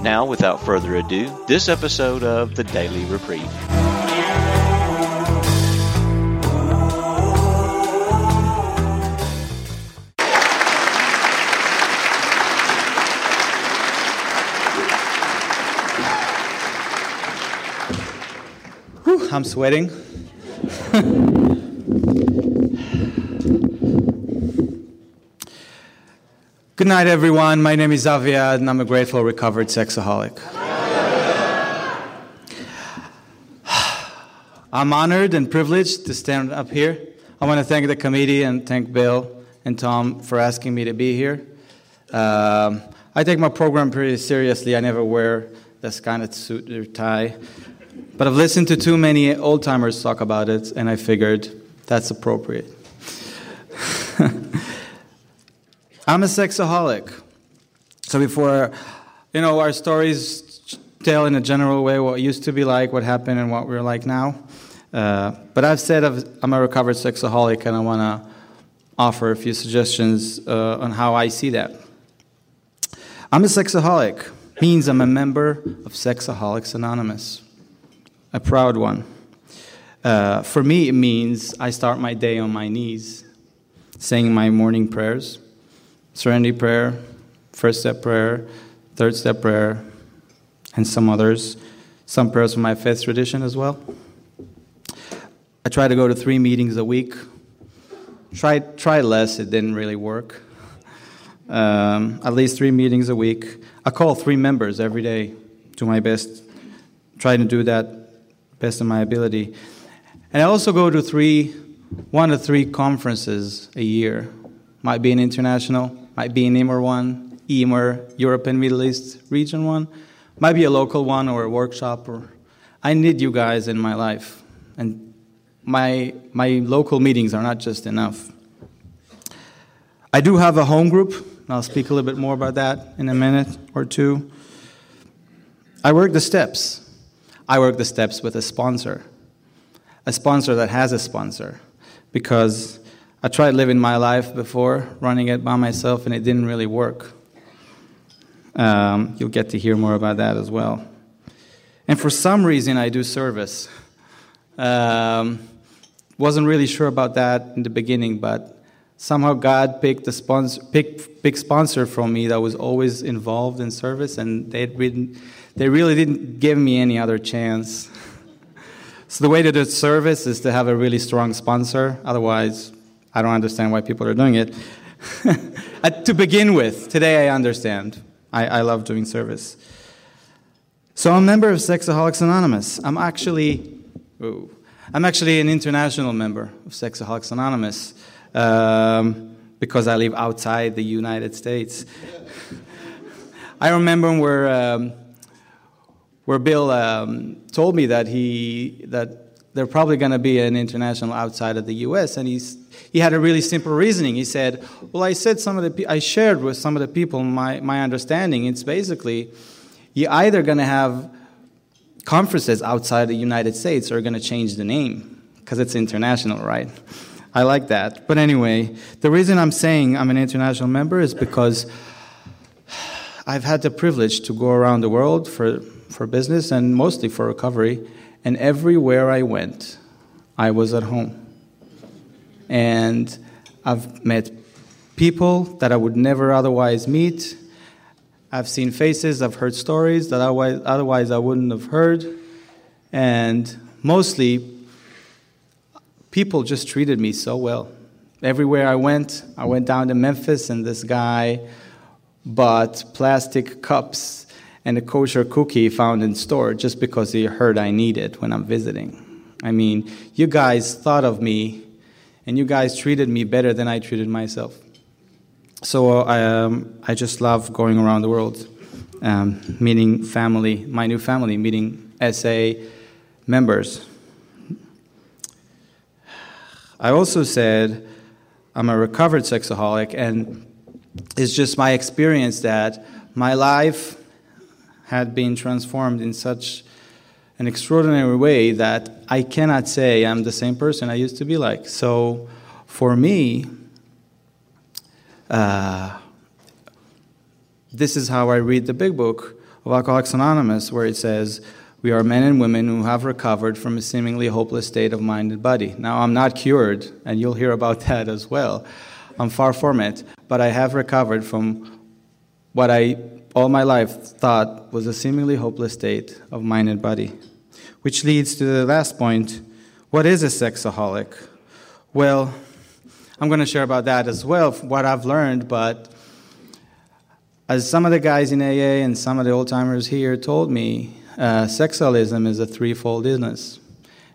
Now, without further ado, this episode of The Daily Reprieve. I'm sweating. Good night, everyone. My name is Aviad, and I'm a grateful, recovered sexaholic. I'm honored and privileged to stand up here. I want to thank the committee and thank Bill and Tom for asking me to be here. Um, I take my program pretty seriously. I never wear this kind of suit or tie. But I've listened to too many old timers talk about it, and I figured that's appropriate. I'm a sexaholic. So before, you know, our stories tell in a general way what used to be like, what happened, and what we're like now. Uh, but I've said I'm a recovered sexaholic, and I want to offer a few suggestions uh, on how I see that. I'm a sexaholic means I'm a member of Sexaholics Anonymous, a proud one. Uh, for me, it means I start my day on my knees, saying my morning prayers Serenity Prayer, First Step Prayer, Third Step Prayer, and some others. Some prayers from my faith tradition as well. I try to go to three meetings a week. Tried, tried less, it didn't really work. Um, at least three meetings a week. I call three members every day, do my best, try to do that best of my ability. And I also go to three, one to three conferences a year. Might be an international, might be an EMER one, EMER, Europe and Middle East region one, might be a local one or a workshop. Or I need you guys in my life, and my my local meetings are not just enough. I do have a home group. I'll speak a little bit more about that in a minute or two. I work the steps. I work the steps with a sponsor, a sponsor that has a sponsor, because I tried living my life before, running it by myself, and it didn't really work. Um, you'll get to hear more about that as well. And for some reason, I do service. Um, wasn't really sure about that in the beginning, but somehow God picked the sponsor, picked, picked sponsor from me that was always involved in service, and they didn't, they really didn't give me any other chance. so the way to do service is to have a really strong sponsor. Otherwise, I don't understand why people are doing it. to begin with, today I understand. I, I love doing service. So I'm a member of Sexaholics Anonymous. I'm actually, ooh, I'm actually an international member of Sexaholics Anonymous um, because I live outside the United States. I remember where, um, where Bill um, told me that he that they're probably going to be an international outside of the U.S. And he's, he had a really simple reasoning. He said, "Well, I said some of the I shared with some of the people my my understanding. It's basically you're either going to have conferences outside the United States or going to change the name because it's international, right?" I like that. But anyway, the reason I'm saying I'm an international member is because I've had the privilege to go around the world for, for business and mostly for recovery and everywhere I went, I was at home. And I've met people that I would never otherwise meet. I've seen faces, I've heard stories that otherwise, I wouldn't have heard. And mostly, people just treated me so well. Everywhere I went, I went down to Memphis, and this guy bought plastic cups and a kosher cookie found in store just because he heard I need it when I'm visiting. I mean, you guys thought of me and you guys treated me better than I treated myself. So I, um, I just love going around the world um, meeting family, my new family, meeting SA members. I also said I'm a recovered sexaholic, and it's just my experience that my life had been transformed in such an extraordinary way that I cannot say I'm the same person I used to be like. So for me, uh, this is how I read the big book of Alcoholics Anonymous, where it says, We are men and women who have recovered from a seemingly hopeless state of mind and body. Now, I'm not cured, and you'll hear about that as well. I'm far from it, but I have recovered from what I all my life thought was a seemingly hopeless state of mind and body. Which leads to the last point what is a sexaholic? Well, I'm going to share about that as well, what I've learned, but as some of the guys in AA and some of the old timers here told me, uh, sexaholism is a threefold illness.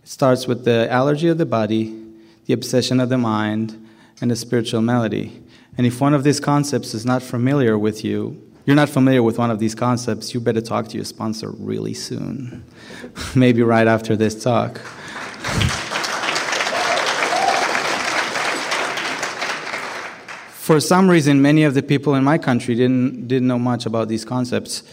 It starts with the allergy of the body, the obsession of the mind, and the spiritual malady. And if one of these concepts is not familiar with you, you're not familiar with one of these concepts, you better talk to your sponsor really soon. Maybe right after this talk. For some reason, many of the people in my country didn't, didn't know much about these concepts.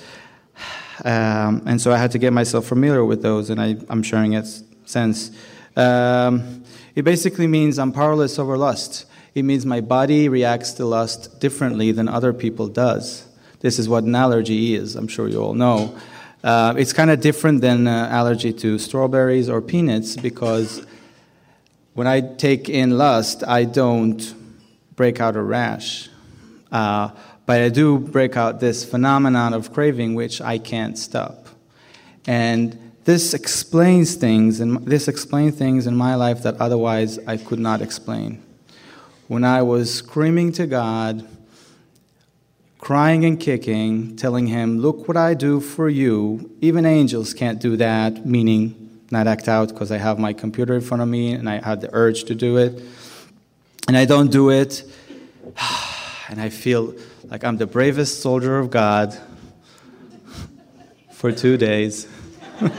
Um, and so I had to get myself familiar with those, and I, am sharing it since. Um, it basically means I'm powerless over lust. It means my body reacts to lust differently than other people does. This is what an allergy is, I'm sure you all know. Uh, it's kind of different than uh, allergy to strawberries or peanuts because when I take in lust, I don't break out a rash. Uh, but I do break out this phenomenon of craving which I can't stop. And this explains things, and this explains things in my life that otherwise I could not explain. When I was screaming to God, crying and kicking, telling him, Look what I do for you. Even angels can't do that, meaning not act out because I have my computer in front of me and I had the urge to do it. And I don't do it. And I feel like I'm the bravest soldier of God for two days. and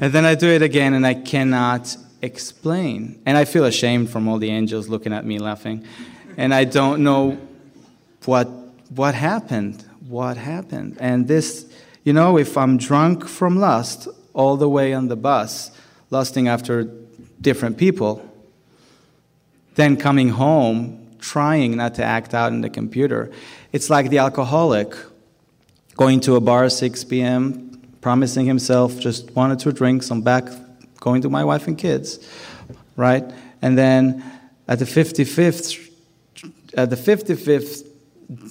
then I do it again and I cannot explain. And I feel ashamed from all the angels looking at me laughing and I don't know what what happened. What happened? And this, you know, if I'm drunk from lust all the way on the bus, lusting after different people, then coming home trying not to act out in the computer, it's like the alcoholic going to a bar at 6 p.m., promising himself just one or two drinks. I'm back going to my wife and kids, right? And then at the 55th at the 55th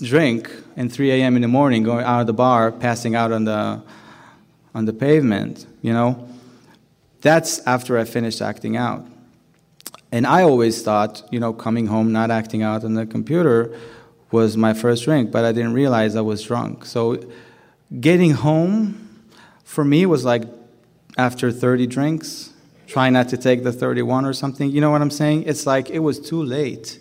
drink in 3 a.m. in the morning, going out of the bar, passing out on the on the pavement, you know, that's after I finished acting out. And I always thought, you know, coming home not acting out on the computer was my first drink, but I didn't realize I was drunk. So getting home for me was like after 30 drinks, trying not to take the 31 or something. You know what I'm saying? It's like it was too late.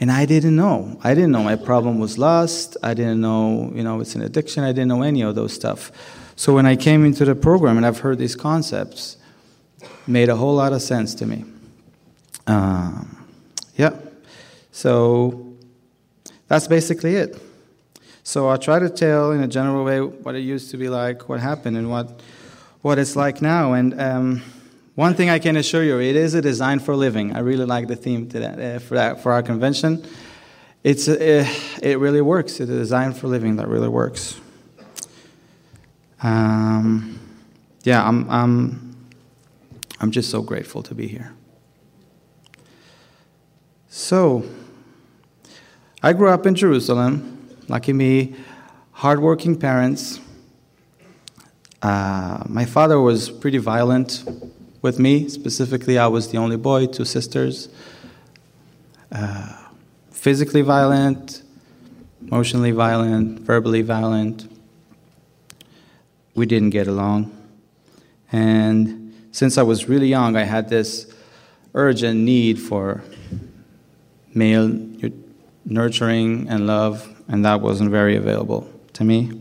And I didn't know. I didn't know my problem was lust. I didn't know, you know, it's an addiction. I didn't know any of those stuff. So when I came into the program and I've heard these concepts, made a whole lot of sense to me. Um, yeah. So that's basically it. So I'll try to tell in a general way what it used to be like, what happened, and what what it's like now. And um, one thing I can assure you, it is a design for living. I really like the theme that, uh, for that for our convention. It's uh, it really works. It's a design for living that really works. Um, yeah, I'm I'm I'm just so grateful to be here. So, I grew up in Jerusalem. Lucky me, hardworking parents. Uh, my father was pretty violent with me. Specifically, I was the only boy, two sisters. Uh, physically violent, emotionally violent, verbally violent. We didn't get along. And since I was really young, I had this urgent need for male nurturing and love, and that wasn't very available to me.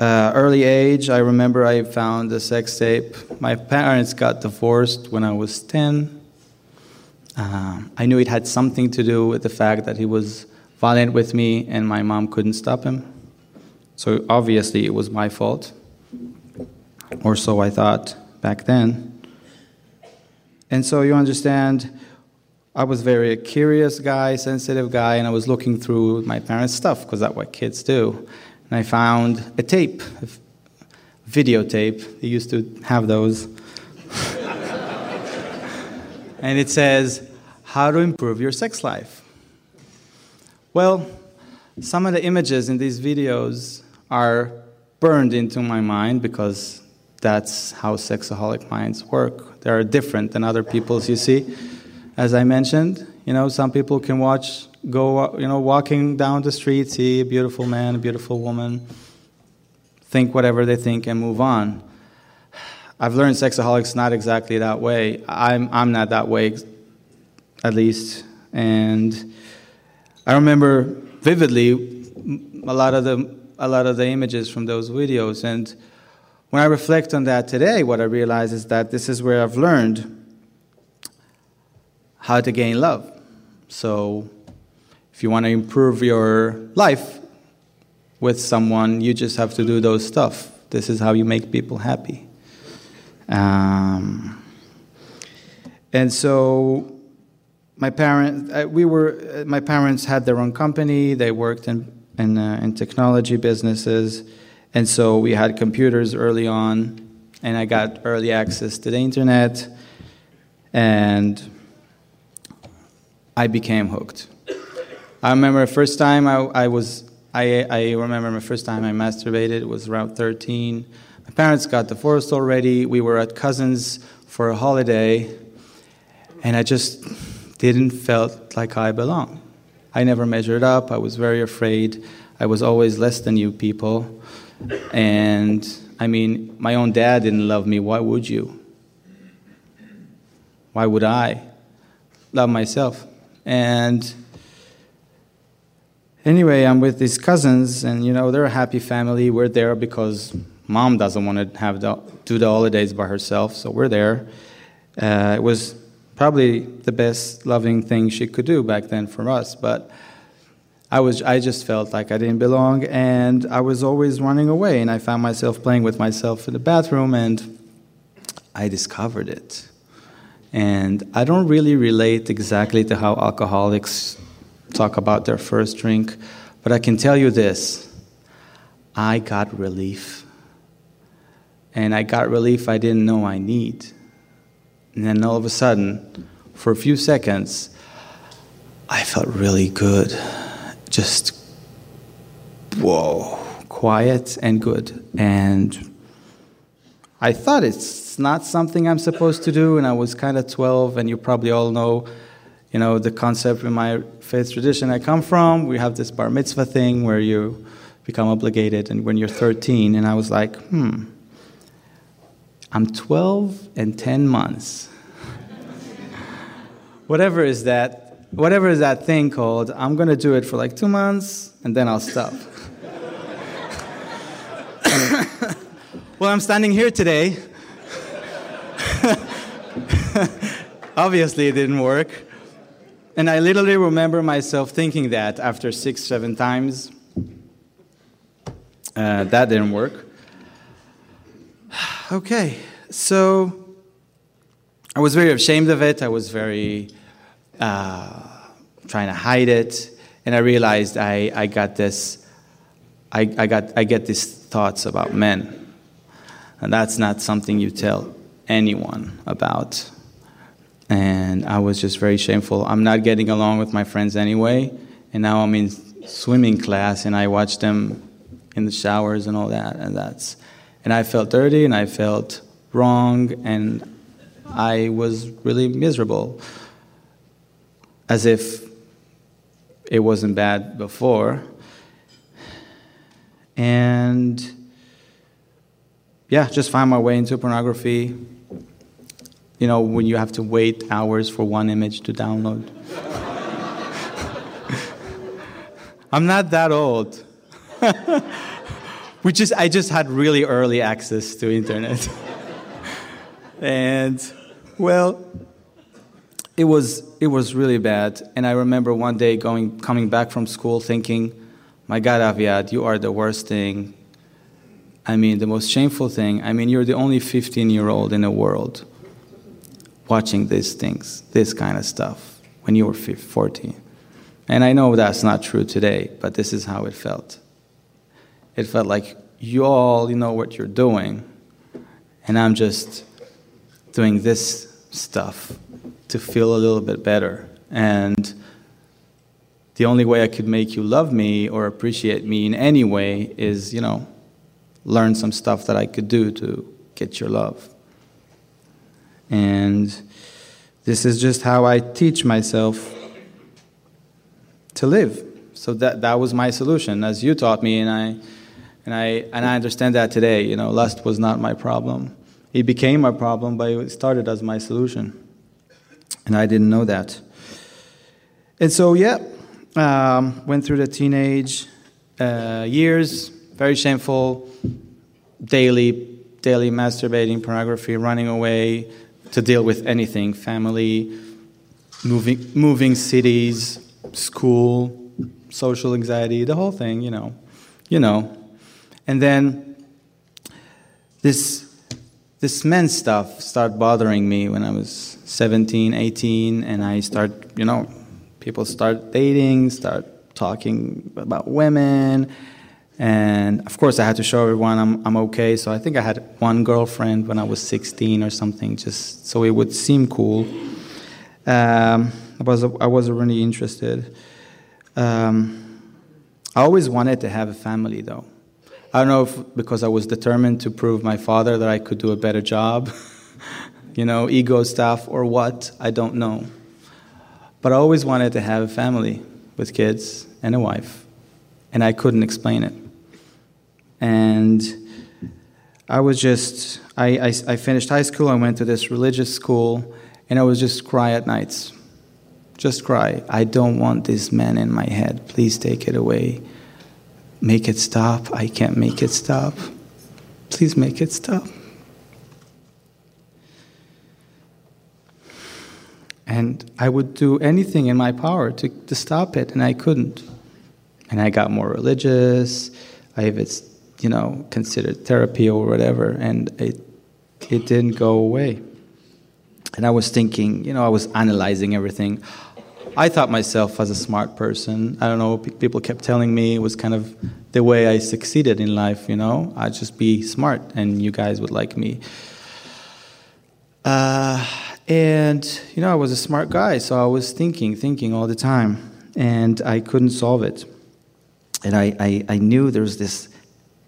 Uh, early age, I remember I found a sex tape. My parents got divorced when I was 10. Uh, I knew it had something to do with the fact that he was violent with me and my mom couldn't stop him. So obviously it was my fault. Or so I thought back then. And so you understand, I was very curious guy, sensitive guy, and I was looking through my parents' stuff because that's what kids do. And I found a tape, a videotape. They used to have those. and it says, How to improve your sex life. Well, some of the images in these videos are burned into my mind because that's how sexaholic minds work. They are different than other people's, you see. As I mentioned, you know, some people can watch go, you know, walking down the street, see a beautiful man, a beautiful woman, think whatever they think, and move on. I've learned sexaholics not exactly that way. I'm, I'm not that way, at least. And I remember vividly a lot of the, a lot of the images from those videos. And when I reflect on that today, what I realize is that this is where I've learned how to gain love. So if you want to improve your life with someone, you just have to do those stuff. This is how you make people happy. Um, and so my parents, uh, we were, uh, my parents had their own company. They worked in in, uh, in technology businesses, and so we had computers early on, and I got early access to the internet, and I became hooked. I remember first time I, I was, I, I remember my first time I masturbated was around 13. My parents got divorced already. We were at cousins for a holiday, and I just didn't felt like I belonged. I never measured up. I was very afraid. I was always less than you people. And I mean, my own dad didn't love me. Why would you? Why would I love myself? And Anyway, I'm with these cousins, and you know they're a happy family. We're there because mom doesn't want to have the, do the holidays by herself, so we're there. Uh, it was probably the best loving thing she could do back then for us, but I was I just felt like I didn't belong, and I was always running away. And I found myself playing with myself in the bathroom, and I discovered it. And I don't really relate exactly to how alcoholics talk about their first drink, but I can tell you this I got relief. And I got relief I didn't know I need. And then all of a sudden, for a few seconds, I felt really good. Just, whoa, quiet and good. And I thought it's not something I'm supposed to do, and I was kind of 12, and you probably all know you know, the concept in my faith tradition I come from, we have this bar mitzvah thing where you become obligated and when you're 13. And I was like, hmm, I'm 12 and 10 months. whatever is that, whatever is that thing called, I'm going to do it for like two months and then I'll stop. well, I'm standing here today. Obviously, it didn't work. And I literally remember myself thinking that after six, seven times. Uh, that didn't work. okay, so I was very ashamed of it. I was very uh, trying to hide it. And I realized I, I got this, I, I, got, I get these thoughts about men. And that's not something you tell anyone about and I was just very shameful. I'm not getting along with my friends anyway, and now I'm in swimming class, and I watch them in the showers and all that, and that's, and I felt dirty, and I felt wrong, and I was really miserable, as if it wasn't bad before, and yeah, just find my way into pornography you know, when you have to wait hours for one image to download. I'm not that old. we just, I just had really early access to internet. and, well, it was, it was really bad. And I remember one day going, coming back from school thinking, my God, Aviad, you are the worst thing. I mean, the most shameful thing. I mean, you're the only 15 year old in the world watching these things, this kind of stuff, when you were 14. And I know that's not true today, but this is how it felt. It felt like you all you know what you're doing, and I'm just doing this stuff to feel a little bit better. And the only way I could make you love me or appreciate me in any way is, you know, learn some stuff that I could do to get your love. And this is just how I teach myself to live. So that, that was my solution, as you taught me, and I, and, I, and I understand that today. You know, lust was not my problem. It became my problem, but it started as my solution. And I didn't know that. And so, yeah, um, went through the teenage uh, years, very shameful, daily, daily masturbating, pornography, running away, to deal with anything family, moving, moving cities, school, social anxiety, the whole thing, you know. You know. And then this this men stuff started bothering me when I was 17, 18, and I start, you know, people start dating, start talking about women, and of course, I had to show everyone I'm, I'm okay. So I think I had one girlfriend when I was 16 or something, just so it would seem cool. Um, I, was, I wasn't really interested. Um, I always wanted to have a family, though. I don't know if because I was determined to prove my father that I could do a better job, you know, ego stuff or what, I don't know. But I always wanted to have a family with kids and a wife, and I couldn't explain it and I was just I, I, I, finished high school. I went to this religious school, and I was just cry at nights, just cry. I don't want this man in my head. Please take it away. Make it stop. I can't make it stop. Please make it stop. And I would do anything in my power to, to stop it, and I couldn't. And I got more religious. I you know, considered therapy or whatever, and it it didn't go away. And I was thinking, you know, I was analyzing everything. I thought myself as a smart person. I don't know. People kept telling me it was kind of the way I succeeded in life. You know, I'd just be smart, and you guys would like me. Uh, and you know, I was a smart guy, so I was thinking, thinking all the time, and I couldn't solve it. And I, I, I knew there was this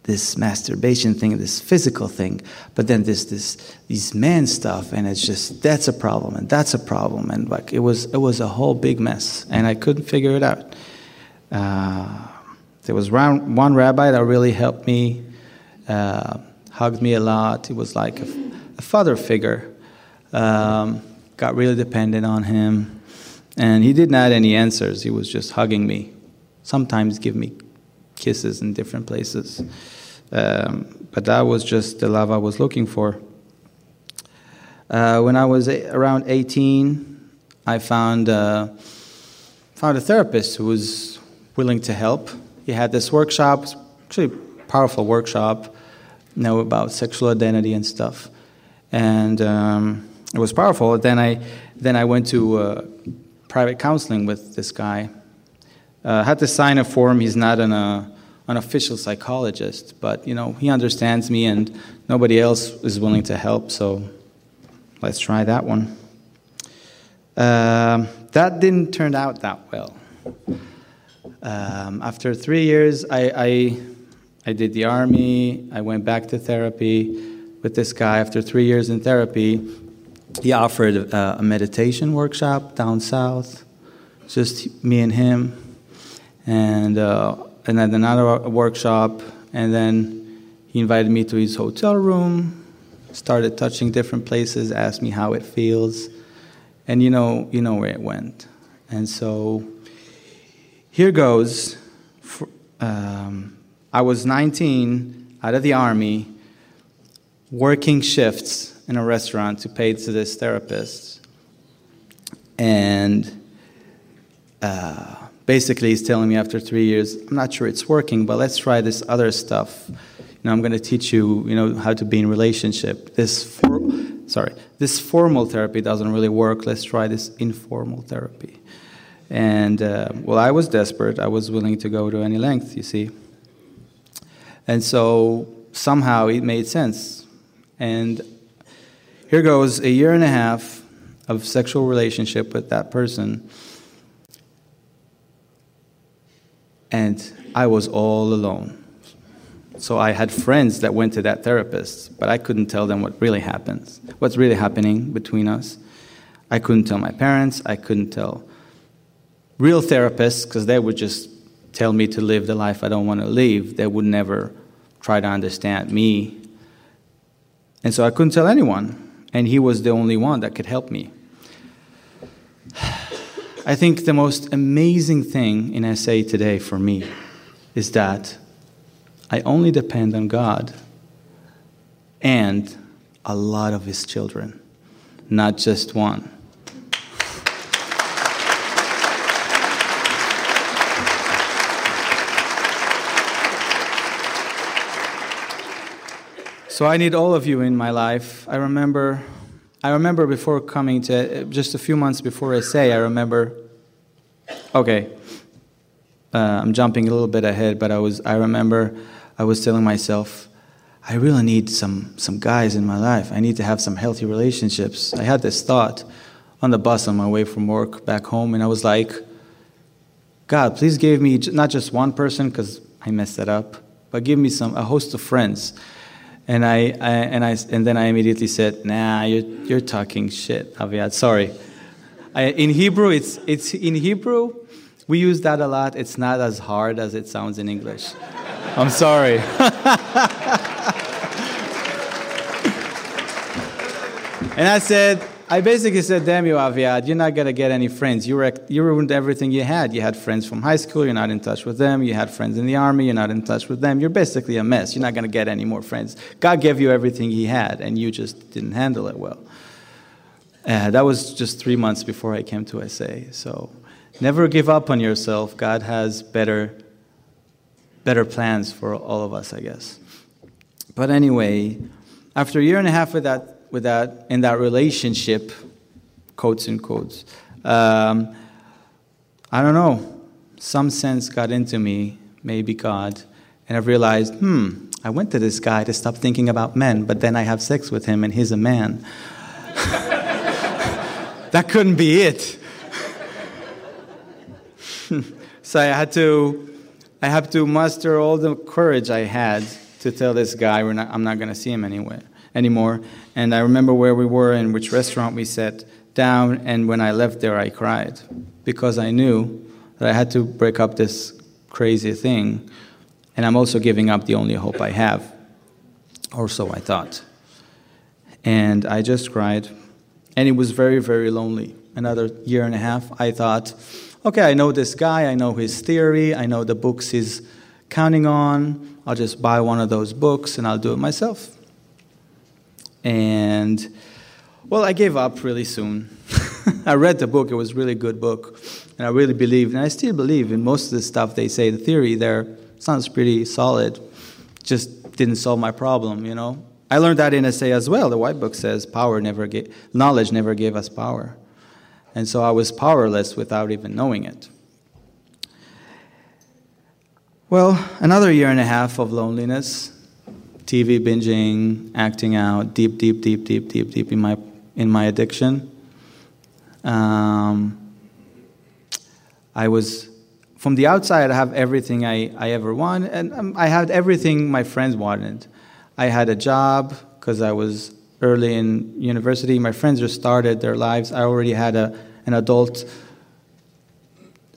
this masturbation thing, this physical thing, but then this this these man stuff, and it's just that's a problem and that's a problem, and like it was it was a whole big mess, and I couldn't figure it out. Uh, there was one rabbi that really helped me, uh, hugged me a lot. He was like a, a father figure. Um, got really dependent on him, and he didn't add any answers. He was just hugging me. Sometimes give me kisses in different places. Um, but that was just the love I was looking for. Uh, when I was around 18, I found, uh, found a therapist who was willing to help. He had this workshop, actually powerful workshop, you know, about sexual identity and stuff. And um, it was powerful. Then I, then I went to uh, private counseling with this guy. Uh, had to sign a form. He's not an, uh, an official psychologist, but you know he understands me, and nobody else is willing to help. So let's try that one. Um, that didn't turn out that well. Um, after three years, I, I, I did the army. I went back to therapy with this guy. After three years in therapy, he offered a, a meditation workshop down south, just me and him, and. Uh, and then another workshop, and then he invited me to his hotel room, started touching different places, asked me how it feels, and you know, you know where it went. And so here goes. um, I was 19, out of the army, working shifts in a restaurant to pay to this therapist. And uh, basically, he's telling me after three years, I'm not sure it's working, but let's try this other stuff. You know, I'm going to teach you, you know, how to be in relationship. This, for, sorry, this formal therapy doesn't really work. Let's try this informal therapy. And uh, well, I was desperate. I was willing to go to any length, you see. And so somehow it made sense. And here goes a year and a half of sexual relationship with that person. And I was all alone. So I had friends that went to that therapist, but I couldn't tell them what really happens, what's really happening between us. I couldn't tell my parents, I couldn't tell real therapists, because they would just tell me to live the life I don't want to live, they would never try to understand me. And so I couldn't tell anyone, and he was the only one that could help me. I think the most amazing thing in SA today for me is that I only depend on God and a lot of His children, not just one. So I need all of you in my life. I remember, I remember before coming to just a few months before SA. I remember. Okay, uh, I'm jumping a little bit ahead, but I was. I remember, I was telling myself, I really need some some guys in my life. I need to have some healthy relationships. I had this thought on the bus on my way from work back home, and I was like, God, please give me not just one person because I messed that up, but give me some a host of friends and I, I, and I and then I immediately said, "Nah, you're you're talking shit, Aviad. Sorry." I, in Hebrew, it's it's in Hebrew. We use that a lot. It's not as hard as it sounds in English. I'm sorry. and I said, I basically said, damn you, Aviad, you're not going to get any friends. You, wrecked, you ruined everything you had. You had friends from high school, you're not in touch with them. You had friends in the army, you're not in touch with them. You're basically a mess. You're not going to get any more friends. God gave you everything He had, and you just didn't handle it well. Uh, that was just three months before I came to SA. So never give up on yourself. God has better, better plans for all of us, I guess. But anyway, after a year and a half with that with that in that relationship, quotes and quotes. Um, I don't know. Some sense got into me, maybe God, and I realized, hmm, I went to this guy to stop thinking about men, but then I have sex with him and he's a man. that couldn't be it. so I had to, I had to muster all the courage I had to tell this guy not, I'm not going to see him anywhere anymore. And I remember where we were and which restaurant we sat down. And when I left there, I cried because I knew that I had to break up this crazy thing. And I'm also giving up the only hope I have, or so I thought. And I just cried. And it was very, very lonely. Another year and a half, I thought, okay, I know this guy, I know his theory, I know the books he's counting on. I'll just buy one of those books and I'll do it myself. And well, I gave up really soon. I read the book, it was a really good book. And I really believed, and I still believe in most of the stuff they say. The theory there sounds pretty solid, just didn't solve my problem, you know? I learned that in SA as well. The White Book says power never gave, knowledge never gave us power. And so I was powerless without even knowing it. Well, another year and a half of loneliness, TV binging, acting out, deep, deep, deep, deep, deep, deep in my in my addiction. Um, I was from the outside. I have everything I, I ever wanted, and um, I had everything my friends wanted. I had a job because I was early in university. My friends just started their lives. I already had a an adult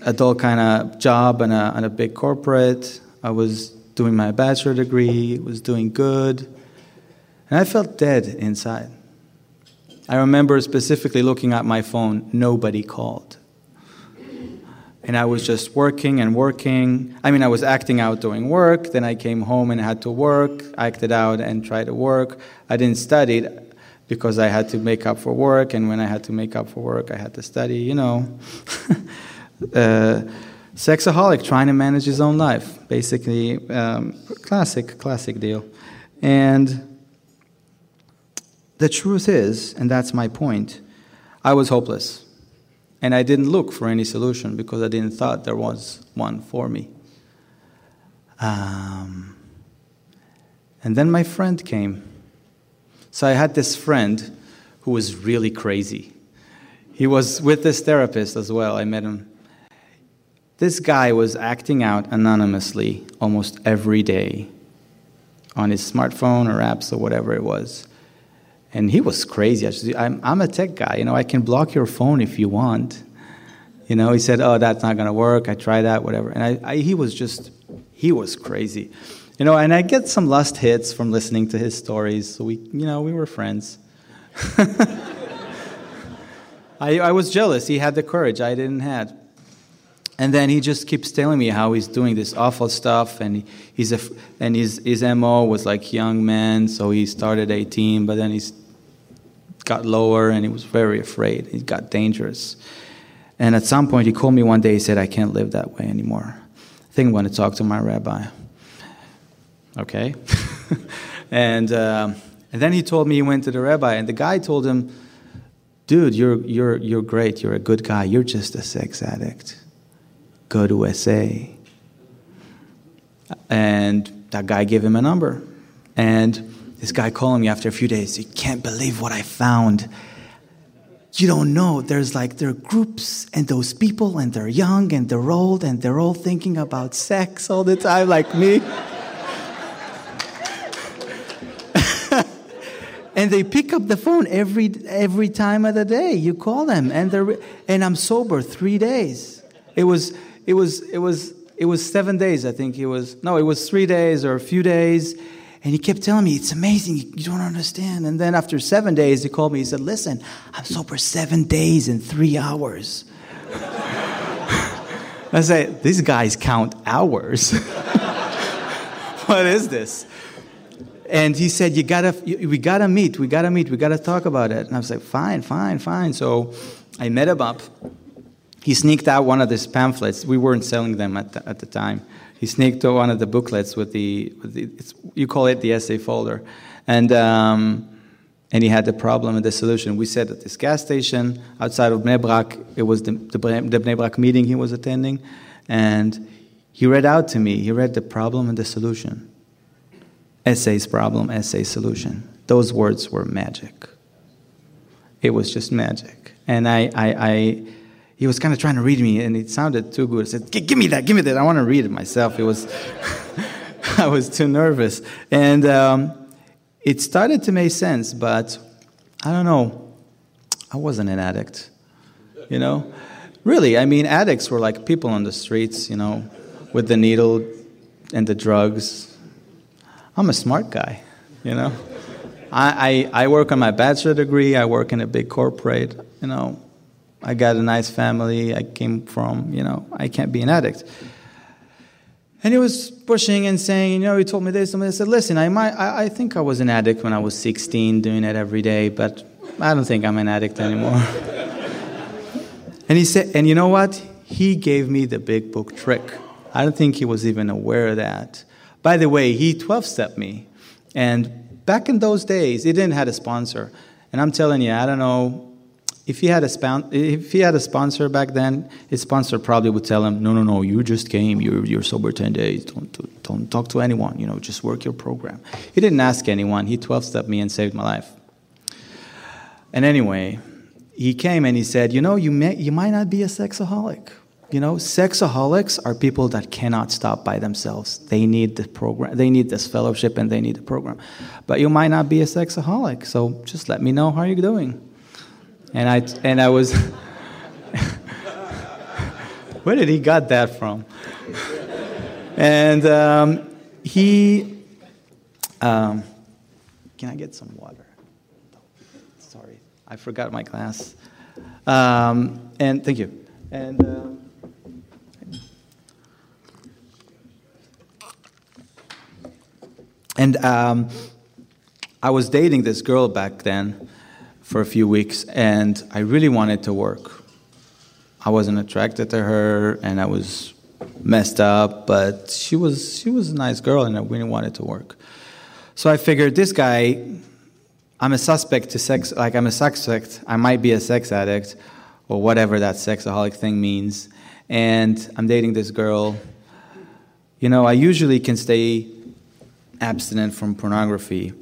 adult kind of job and a, and a big corporate. I was doing my bachelor degree, was doing good, and I felt dead inside. I remember specifically looking at my phone, nobody called. and I was just working and working. I mean, I was acting out doing work. Then I came home and had to work, acted out and tried to work. I didn't study because I had to make up for work, and when I had to make up for work, I had to study. You know, uh, sexaholic trying to manage his own life, basically, um, classic, classic deal. And the truth is, and that's my point, I was hopeless. And I didn't look for any solution because I didn't thought there was one for me. Um, and then my friend came. So I had this friend who was really crazy. He was with this therapist as well. I met him. This guy was acting out anonymously almost every day on his smartphone or apps or whatever it was. And he was crazy. I'm, I'm a tech guy. You know, I can block your phone if you want. You know, he said, "Oh, that's not gonna work." I tried that, whatever. And I, I, he was just, he was crazy. You know, and I get some lust hits from listening to his stories. So we, you know, we were friends. I, I was jealous. He had the courage I didn't have. And then he just keeps telling me how he's doing this awful stuff, and he's a, and his his mo was like young man, so he started 18, but then he's got lower and he was very afraid. He got dangerous. And at some point, he called me one day. He said, I can't live that way anymore. I think I'm going to talk to my rabbi. Okay. and, uh, and then he told me he went to the rabbi, and the guy told him, Dude, you're, you're, you're great. You're a good guy. You're just a sex addict. Go to SA. And that guy gave him a number. And this guy calling me after a few days, you can't believe what I found. You don't know. There's like, there are groups and those people, and they're young and they're old, and they're all thinking about sex all the time, like me. and they pick up the phone every every time of the day. You call them, and they're and I'm sober three days. It was it was it was it was seven days. I think it was no, it was three days or a few days, and he kept telling me, It's amazing. You don't understand. And then after seven days, he called me. He said, Listen, I'm sober seven days and three hours. I said, These guys count hours. what is this? And he said, "You gotta, we gotta meet. We gotta meet. We gotta talk about it." And I was like, "Fine, fine, fine." So I met him up. He sneaked out one of these pamphlets. We weren't selling them at the, at the time he sneaked out one of the booklets with the, with the you call it the SA folder, and um, and he had the problem and the solution. We said at this gas station outside of Bnei Brak, it was the, the, the Bnei Brak meeting he was attending, and he read out to me. He read the problem and the solution. SA's problem, SA solution. Those words were magic. It was just magic, and I, I, I he was kind of trying to read me, and it sounded too good. I said, "Give me that, give me that. I want to read it myself." It was, I was too nervous, and um, it started to make sense. But I don't know. I wasn't an addict, you know. Really, I mean, addicts were like people on the streets, you know, with the needle and the drugs. I'm a smart guy, you know. I, I, I work on my bachelor degree. I work in a big corporate, you know. I got a nice family I came from, you know, I can't be an addict. And he was pushing and saying, you know, he told me this, and I said, listen, I, might, I, I think I was an addict when I was 16, doing it every day, but I don't think I'm an addict anymore. and he said, and you know what? He gave me the big book trick. I don't think he was even aware of that. By the way, he 12 stepped me. And back in those days, he didn't have a sponsor. And I'm telling you, I don't know if he had a spon- if he had a sponsor back then, his sponsor probably would tell him, "No, no, no, you just came. You're you're sober ten days. Don't don't talk to anyone. You know, just work your program." He didn't ask anyone. He twelve stepped me and saved my life. And anyway, he came and he said, "You know, you may you might not be a sexaholic. You know, sexaholics are people that cannot stop by themselves. They need the program. They need this fellowship and they need the program. But you might not be a sexaholic. So just let me know how you're doing." and I and I was. Where did he got that from? and um, he, um, can I get some water? Sorry, I forgot my glass. Um, and thank you. And. Um, and um, I was dating this girl back then, for a few weeks, and I really wanted to work. I wasn't attracted to her, and I was messed up, but she was she was a nice girl, and I really wanted to work. So I figured this guy, I'm a suspect to sex, like I'm a suspect. I might be a sex addict, or whatever that sexaholic thing means, and I'm dating this girl. You know, I usually can stay abstinent from pornography.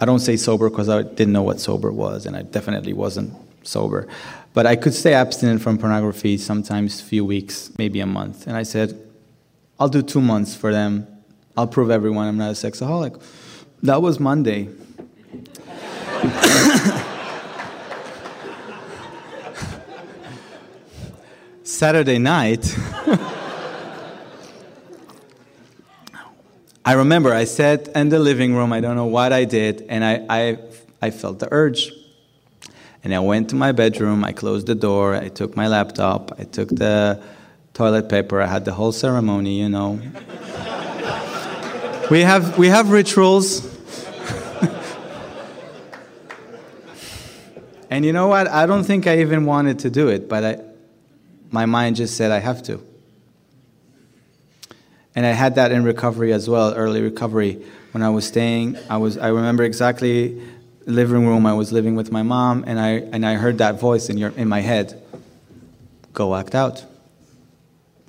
I don't say sober because I didn't know what sober was, and I definitely wasn't sober. But I could stay abstinent from pornography sometimes a few weeks, maybe a month. And I said, I'll do two months for them. I'll prove everyone I'm not a sexaholic. That was Monday. Saturday night, I remember I sat in the living room, I don't know what I did, and I, I, I felt the urge. And I went to my bedroom, I closed the door, I took my laptop, I took the toilet paper, I had the whole ceremony, you know. we, have, we have rituals. and you know what? I don't think I even wanted to do it, but I, my mind just said I have to. And I had that in recovery as well, early recovery. When I was staying, I was I remember exactly living room I was living with my mom and I and I heard that voice in your in my head. Go act out.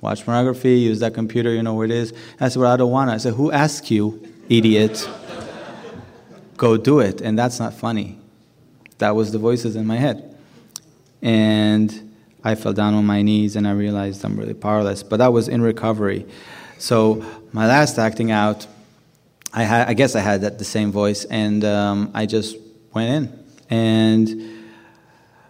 Watch pornography, use that computer, you know where it is. I said, Well, I don't wanna. I said, Who asked you, idiot? Go do it. And that's not funny. That was the voices in my head. And I fell down on my knees and I realized I'm really powerless. But that was in recovery. So my last acting out, I, had, I guess I had that, the same voice, and um, I just went in and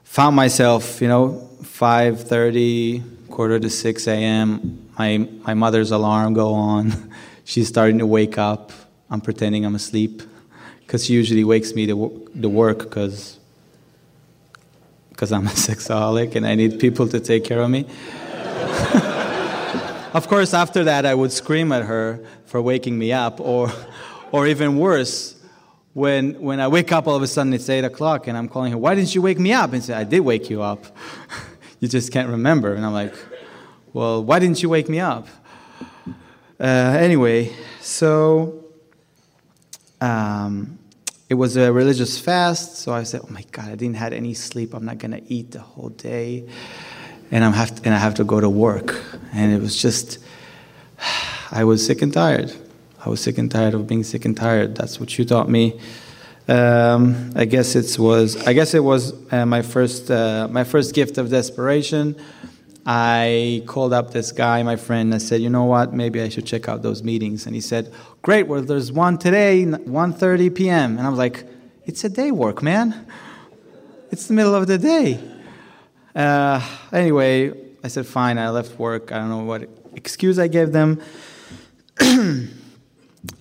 found myself, you know, 5:30, quarter to 6 a.m. My my mother's alarm go on. She's starting to wake up. I'm pretending I'm asleep because she usually wakes me to to work because because I'm a sexaholic and I need people to take care of me. Of course, after that, I would scream at her for waking me up, or, or even worse, when, when I wake up all of a sudden it's 8 o'clock and I'm calling her, Why didn't you wake me up? And say, I did wake you up. you just can't remember. And I'm like, Well, why didn't you wake me up? Uh, anyway, so um, it was a religious fast, so I said, Oh my God, I didn't have any sleep. I'm not going to eat the whole day and I'm have to, and I have to go to work. And it was just, I was sick and tired. I was sick and tired of being sick and tired. That's what you taught me. Um, I guess it was. I guess it was uh, my first uh, my first gift of desperation. I called up this guy, my friend. And I said, "You know what? Maybe I should check out those meetings." And he said, "Great. Well, there's one today, 1:30 p.m." And I was like, "It's a day work, man. It's the middle of the day." Uh, anyway, I said, fine, I left work. I don't know what excuse I gave them.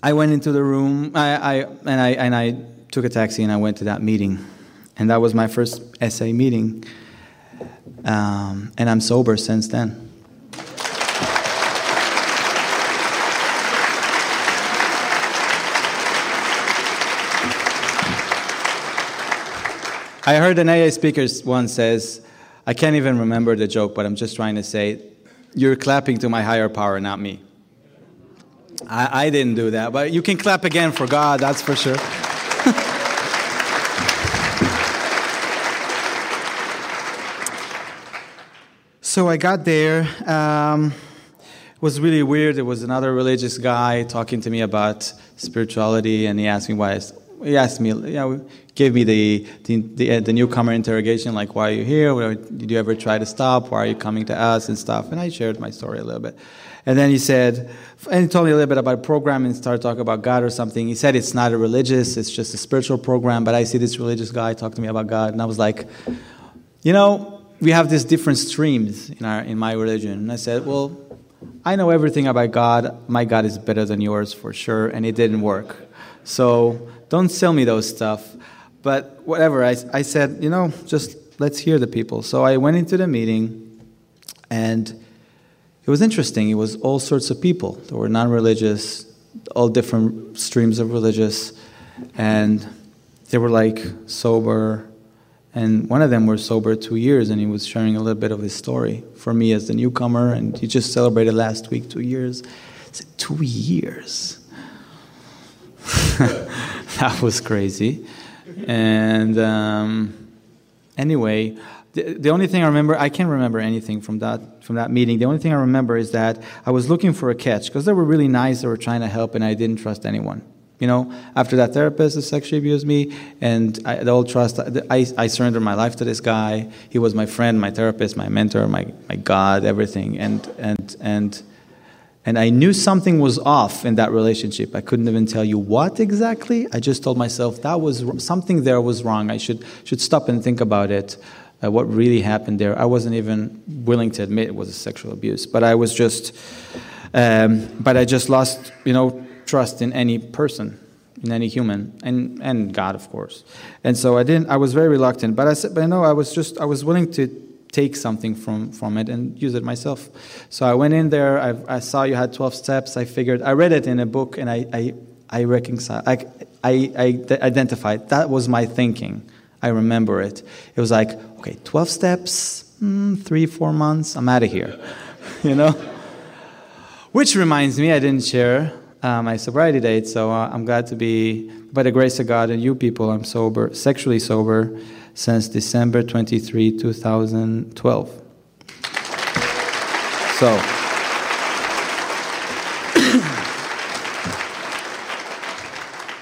I went into the room, I, I, and, I, and I took a taxi and I went to that meeting. And that was my first SA meeting. Um, and I'm sober since then. I heard an AA speaker once says, I can't even remember the joke, but I'm just trying to say, you're clapping to my higher power, not me. I, I didn't do that, but you can clap again for God, that's for sure. so I got there. Um, it was really weird. There was another religious guy talking to me about spirituality, and he asked me why. I, he asked me, know, gave me the, the, the, uh, the, newcomer interrogation, like, why are you here? Did you ever try to stop? Why are you coming to us and stuff? And I shared my story a little bit. And then he said, and he told me a little bit about a program and started talking about God or something. He said it's not a religious, it's just a spiritual program, but I see this religious guy talk to me about God. And I was like, you know, we have these different streams in, our, in my religion. And I said, well, I know everything about God. My God is better than yours for sure. And it didn't work. So don't sell me those stuff. But whatever, I, I said, you know, just let's hear the people. So I went into the meeting, and it was interesting. It was all sorts of people. There were non religious, all different streams of religious, and they were like sober, and one of them was sober two years, and he was sharing a little bit of his story for me as the newcomer, and he just celebrated last week two years. I said, two years. that was crazy. And um, anyway, the, only thing I remember, I can't remember anything from that from that meeting. The only thing I remember is that I was looking for a catch because they were really nice. They were trying to help, and I didn't trust anyone. You know, after that therapist sexually abused me, and I, the whole trust, I, I surrendered my life to this guy. He was my friend, my therapist, my mentor, my, my God, everything. And, and, and, and I knew something was off in that relationship. I couldn't even tell you what exactly. I just told myself that was something there was wrong. I should, should stop and think about it, uh, what really happened there. I wasn't even willing to admit it was a sexual abuse, but I was just, um, but I just lost, you know, trust in any person, in any human, and, and God, of course. And so I didn't. I was very reluctant, but I said, but I know I was just I was willing to take something from from it and use it myself. So I went in there. I, I saw you had twelve steps. I figured I read it in a book, and I I I reconcile. I I, I identified that was my thinking. I remember it. It was like okay, twelve steps, mm, three four months. I'm out of here, you know. Which reminds me, I didn't share uh, my sobriety date. So uh, I'm glad to be, by the grace of God and you people, I'm sober, sexually sober since December 23, 2012. So.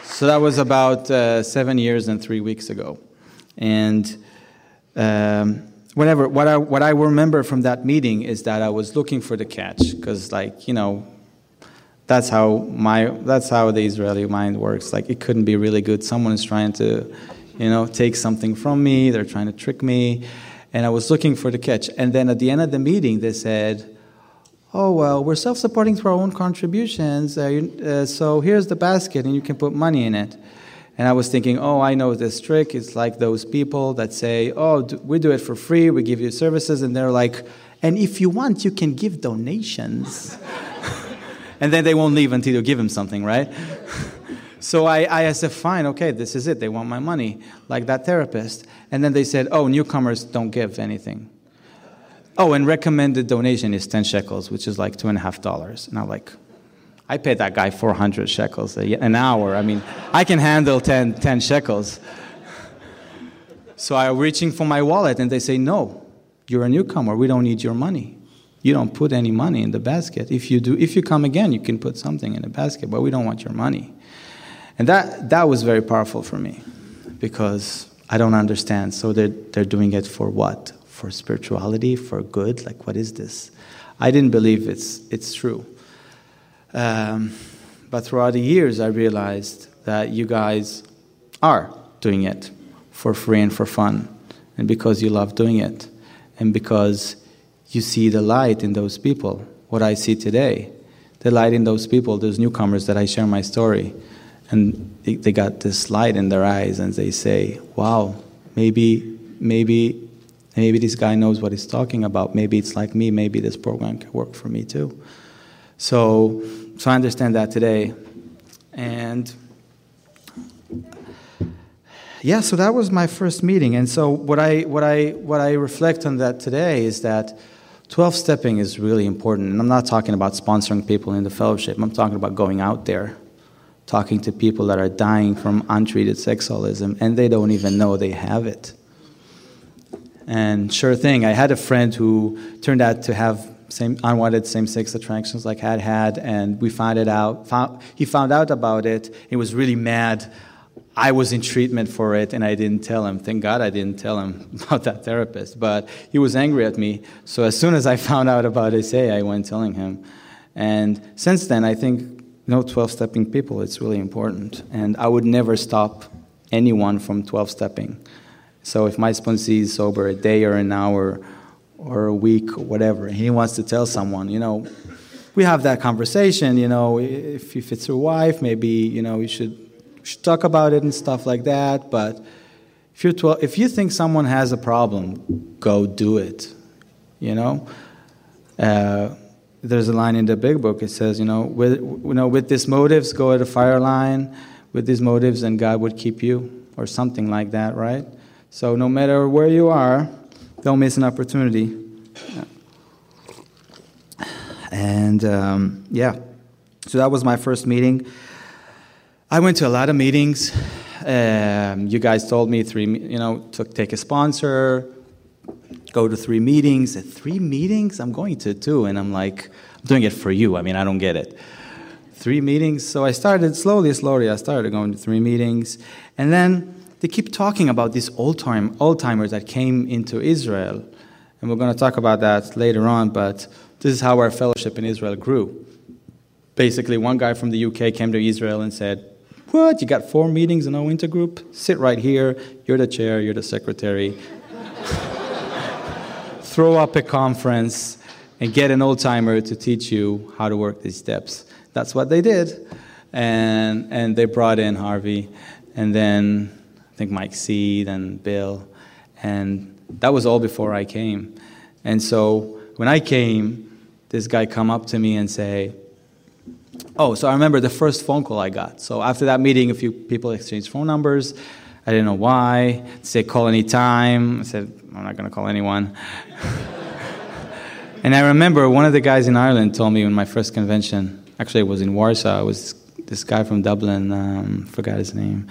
so that was about uh, seven years and three weeks ago. And um, what I, what I remember from that meeting is that I was looking for the catch, because, like, you know, that's how my that's how the Israeli mind works. Like it couldn't be really good. Someone is trying to, you know, take something from me. They're trying to trick me, and I was looking for the catch. And then at the end of the meeting, they said, "Oh well, we're self-supporting through our own contributions. Uh, uh, so here's the basket, and you can put money in it." And I was thinking, "Oh, I know this trick. It's like those people that say, "Oh, we do it for free. We give you services," and they're like, "And if you want, you can give donations." and then they won't leave until you give them something, right? so I, I said, fine, okay, this is it. They want my money, like that therapist. And then they said, oh, newcomers don't give anything. Oh, and recommended donation is 10 shekels, which is like two and a half dollars. And I'm like, I paid that guy 400 shekels an hour. I mean, I can handle 10, 10 shekels. So I'm reaching for my wallet, and they say, no, you're a newcomer. We don't need your money you don't put any money in the basket. If you do, if you come again, you can put something in the basket, but we don't want your money. And that, that was very powerful for me because I don't understand. So they're, they're doing it for what? For spirituality, for good? Like, what is this? I didn't believe it's, it's true. Um, but throughout the years, I realized that you guys are doing it for free and for fun, and because you love doing it, and because you see the light in those people. What I see today, the light in those people, those newcomers that I share my story, and they, they got this light in their eyes, and they say, "Wow, maybe, maybe, maybe this guy knows what he's talking about. Maybe it's like me. Maybe this program can work for me too." So, so I understand that today, and yeah, so that was my first meeting. And so what I what I what I reflect on that today is that 12 stepping is really important. And I'm not talking about sponsoring people in the fellowship, I'm talking about going out there, talking to people that are dying from untreated sexaholism, and they don't even know they have it. And sure thing, I had a friend who turned out to have same unwanted same-sex attractions like I had had, and we found it out. Found, he found out about it. He was really mad I was in treatment for it and I didn't tell him. Thank God I didn't tell him about that therapist. But he was angry at me. So as soon as I found out about SA, I went telling him. And since then, I think you know, 12 stepping people, it's really important. And I would never stop anyone from 12 stepping. So if my sponsee is sober a day or an hour or a week or whatever, he wants to tell someone, you know, we have that conversation, you know, if, if it's your wife, maybe, you know, you should should talk about it and stuff like that. But if you're 12, if you think someone has a problem, go do it. You know, uh, there's a line in the big book. It says, you know, with you know, with these motives, go at a fire line. With these motives, and God would keep you, or something like that, right? So no matter where you are, don't miss an opportunity. And um, yeah, so that was my first meeting. I went to a lot of meetings. Um, you guys told me three, you know, to take a sponsor, go to three meetings. Three meetings, I'm going to two, and I'm like, I'm doing it for you. I mean, I don't get it. Three meetings. So I started slowly, slowly. I started going to three meetings, and then they keep talking about these old time old timers that came into Israel, and we're going to talk about that later on. But this is how our fellowship in Israel grew. Basically, one guy from the UK came to Israel and said, What? You got four meetings in our winter group? Sit right here. You're the chair, you're the secretary. Throw up a conference and get an old timer to teach you how to work these steps. That's what they did. And, and they brought in Harvey, and then I think Mike Seed and Bill. And that was all before I came. And so when I came, this guy come up to me and say, Oh, so I remember the first phone call I got. So after that meeting, a few people exchanged phone numbers. I didn't know why. Say call anytime. I said I'm not going to call anyone. and I remember one of the guys in Ireland told me in my first convention. Actually, it was in Warsaw. It was this guy from Dublin. Um, forgot his name,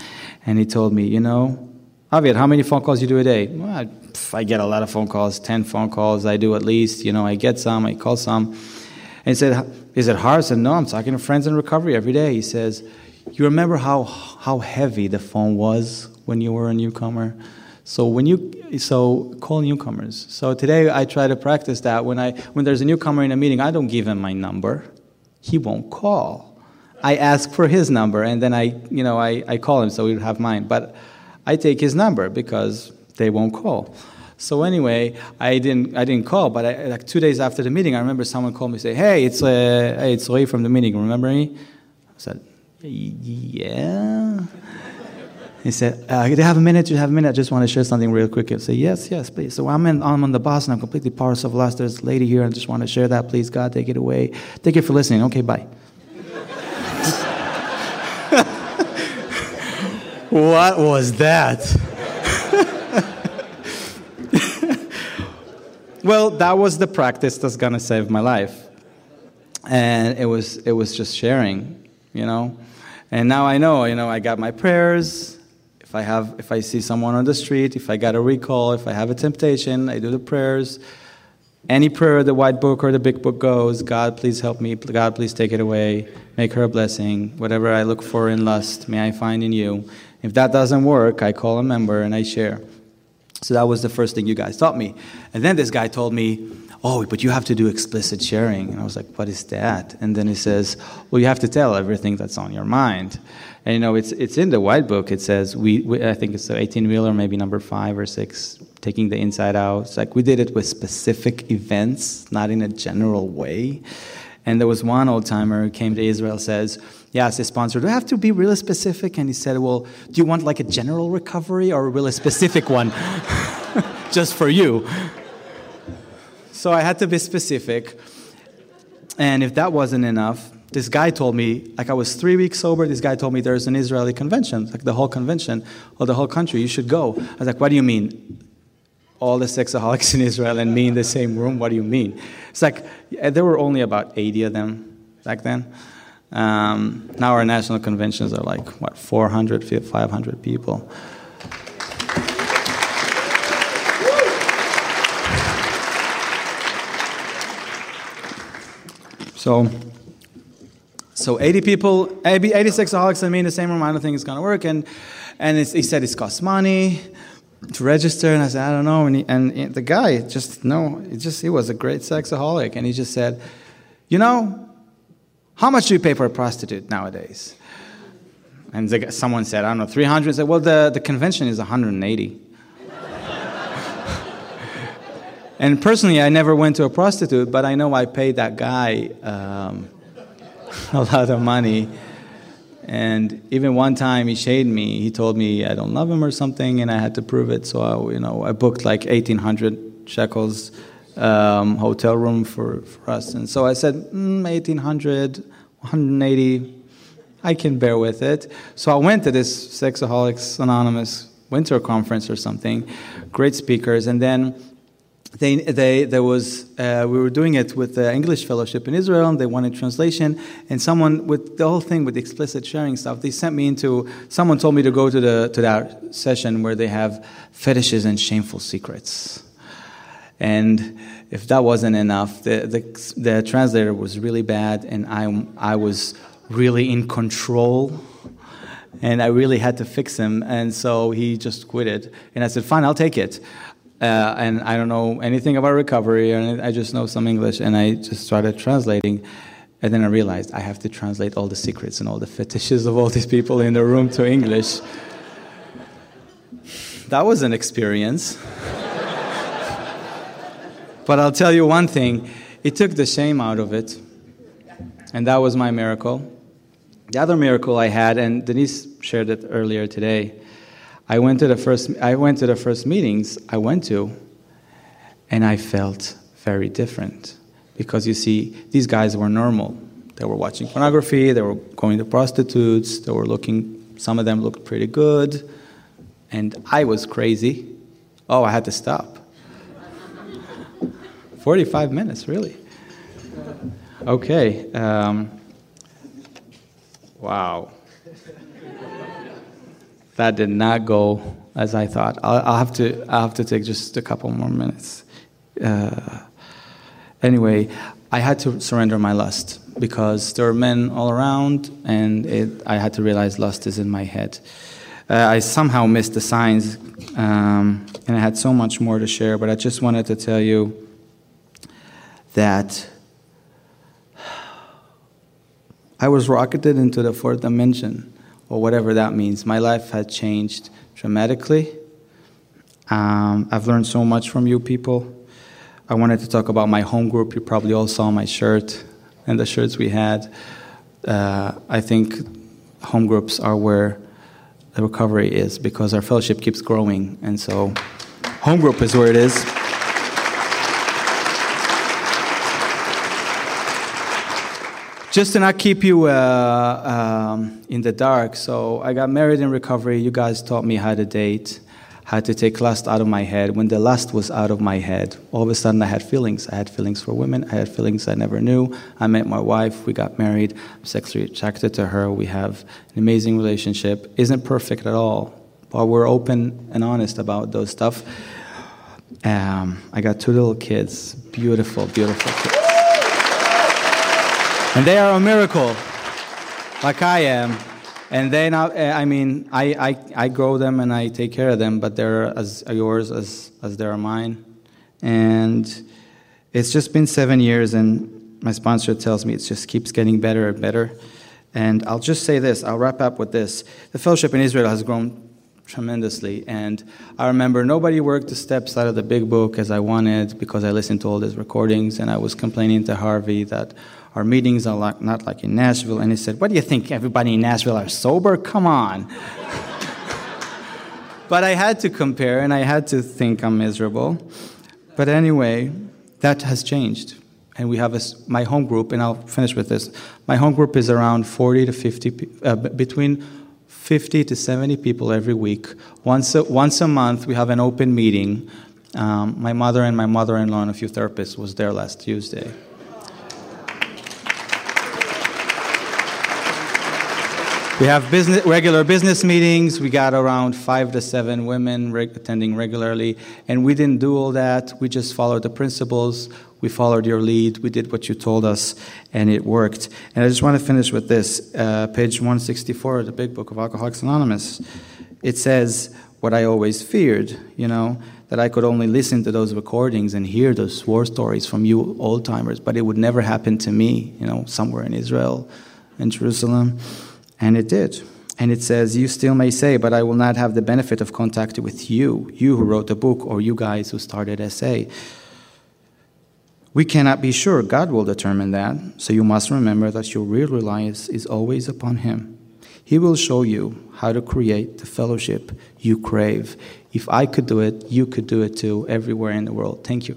and he told me, you know, Aviad, how many phone calls you do a day? Well, I, I get a lot of phone calls, ten phone calls. I do at least. You know, I get some, I call some. And he said, Is it hard? I said, No, I'm talking to friends in recovery every day. He says, You remember how, how heavy the phone was when you were a newcomer? So when you so call newcomers. So today I try to practice that when I when there's a newcomer in a meeting, I don't give him my number. He won't call. I ask for his number and then I you know I, I call him so he'll have mine. But I take his number because they won't call. So anyway, I didn't I didn't call, but I, like two days after the meeting, I remember someone called me say, "Hey, it's uh, hey, it's Roy from the meeting. Remember me?" I said, "Yeah." He said, uh, "Do you have a minute? Do you have a minute? I just want to share something real quick." I say, "Yes, yes, please." So I'm in, I'm on the bus and I'm completely powerless of lost. There's a lady here. and I just want to share that. Please, God, take it away. Thank you for listening. Okay, bye. what was that? well, that was the practice that's gonna save my life, and it was it was just sharing, you know. And now I know, you know, I got my prayers. If I have, if I see someone on the street, if I got a recall, if I have a temptation, I do the prayers. Any prayer the white book or the big book goes, God, please help me. God, please take it away. Make her a blessing. Whatever I look for in lust, may I find in you. If that doesn't work, I call a member and I share. So that was the first thing you guys taught me. And then this guy told me, Oh, but you have to do explicit sharing. And I was like, What is that? And then he says, Well, you have to tell everything that's on your mind. And you know, it's, it's in the white book. It says, we, we I think it's the 18 wheeler, maybe number five or six, taking the inside out. It's like we did it with specific events, not in a general way. And there was one old timer who came to Israel says, yeah, as a sponsor, do I have to be really specific? And he said, well, do you want like a general recovery or a really specific one? Just for you. So I had to be specific. And if that wasn't enough, this guy told me, like I was three weeks sober, this guy told me there's an Israeli convention, like the whole convention or the whole country, you should go. I was like, what do you mean? All the sexaholics in Israel and me in the same room? What do you mean? It's like, there were only about 80 of them back then. Um, now our national conventions are like, what, 400, 500 people. So, so 80 people, 86 alcoholics and me in the same room, I don't think it's going to work. And, and he said it costs money to register. And I said, I don't know. And, he, and the guy just, no, it just, he was a great sexaholic. And he just said, you know, how much do you pay for a prostitute nowadays? And the, someone said, I don't know, 300. I said, well, the, the convention is 180. and personally, I never went to a prostitute, but I know I paid that guy um, a lot of money. And even one time he shaded me. He told me I don't love him or something, and I had to prove it. So I, you know, I booked like 1,800 shekels um, hotel room for, for us. And so I said, mm, 1800, 180, I can bear with it. So I went to this Sexaholics Anonymous winter conference or something, great speakers, and then they, they, there was, uh, we were doing it with the English Fellowship in Israel, and they wanted translation. And someone, with the whole thing with the explicit sharing stuff, they sent me into, someone told me to go to, the, to that session where they have fetishes and shameful secrets. And if that wasn't enough, the, the, the translator was really bad, and I, I was really in control and I really had to fix him. And so he just quit it. And I said, fine, I'll take it. Uh, and I don't know anything about recovery, and I just know some English, and I just started translating. And then I realized I have to translate all the secrets and all the fetishes of all these people in the room to English. That was an experience. but I'll tell you one thing it took the shame out of it, and that was my miracle. The other miracle I had, and Denise shared it earlier today, I went to the first, I went to the first meetings I went to, and I felt very different. Because you see, these guys were normal. They were watching pornography, they were going to prostitutes, they were looking, some of them looked pretty good, and I was crazy. Oh, I had to stop. 45 minutes, really. Okay. Um, Wow. That did not go as I thought. I'll, I'll, have to. I'll have to take just a couple more minutes. Uh, anyway, I had to surrender my lust because there were men all around, and it, I had to realize lust is in my head. Uh, I somehow missed the signs, um, and I had so much more to share. But I just wanted to tell you that I was rocketed into the fourth dimension, or whatever that means. My life had changed dramatically. Um, I've learned so much from you people. I wanted to talk about my home group. You probably all saw my shirt and the shirts we had. Uh, I think home groups are where the recovery is because our fellowship keeps growing. And so, home group is where it is. Just to not keep you uh, um, in the dark, so I got married in recovery. You guys taught me how to date, how to take lust out of my head. When the lust was out of my head, all of a sudden I had feelings. I had feelings for women, I had feelings I never knew. I met my wife, we got married, I'm sexually attracted to her, we have an amazing relationship. Isn't perfect at all, but we're open and honest about those stuff. Um, I got two little kids, beautiful, beautiful kids. And they are a miracle, like I am. And they not, eh, I mean, I, I, I grow them and I take care of them, but they're as yours as, as they are mine. And it's just been seven years, and my sponsor tells me it just keeps getting better and better. And I'll just say this, I'll wrap up with this. The fellowship in Israel has grown tremendously. And I remember nobody worked the steps out of the big book as I wanted because I listened to all these recordings, and I was complaining to Harvey that our meetings are like, not like in Nashville. And he said, What do you think? Everybody in Nashville are sober? Come on. but I had to compare and I had to think I'm miserable. But anyway, that has changed. And we have a, my home group, and I'll finish with this. My home group is around 40 to 50, uh, between 50 to 70 people every week. Once a, once a month, we have an open meeting. Um, my mother and my mother in law and a few therapists was there last Tuesday. We have business, regular business meetings. We got around five to seven women attending regularly. And we didn't do all that. We just followed the principles. We followed your lead. We did what you told us, and it worked. And I just want to finish with this uh, page 164 of the big book of Alcoholics Anonymous. It says, What I always feared, you know, that I could only listen to those recordings and hear those war stories from you old timers, but it would never happen to me, you know, somewhere in Israel, in Jerusalem. And it did. And it says, You still may say, but I will not have the benefit of contact with you, you who wrote the book, or you guys who started SA. We cannot be sure. God will determine that. So you must remember that your real reliance is always upon Him. He will show you how to create the fellowship you crave. If I could do it, you could do it too, everywhere in the world. Thank you.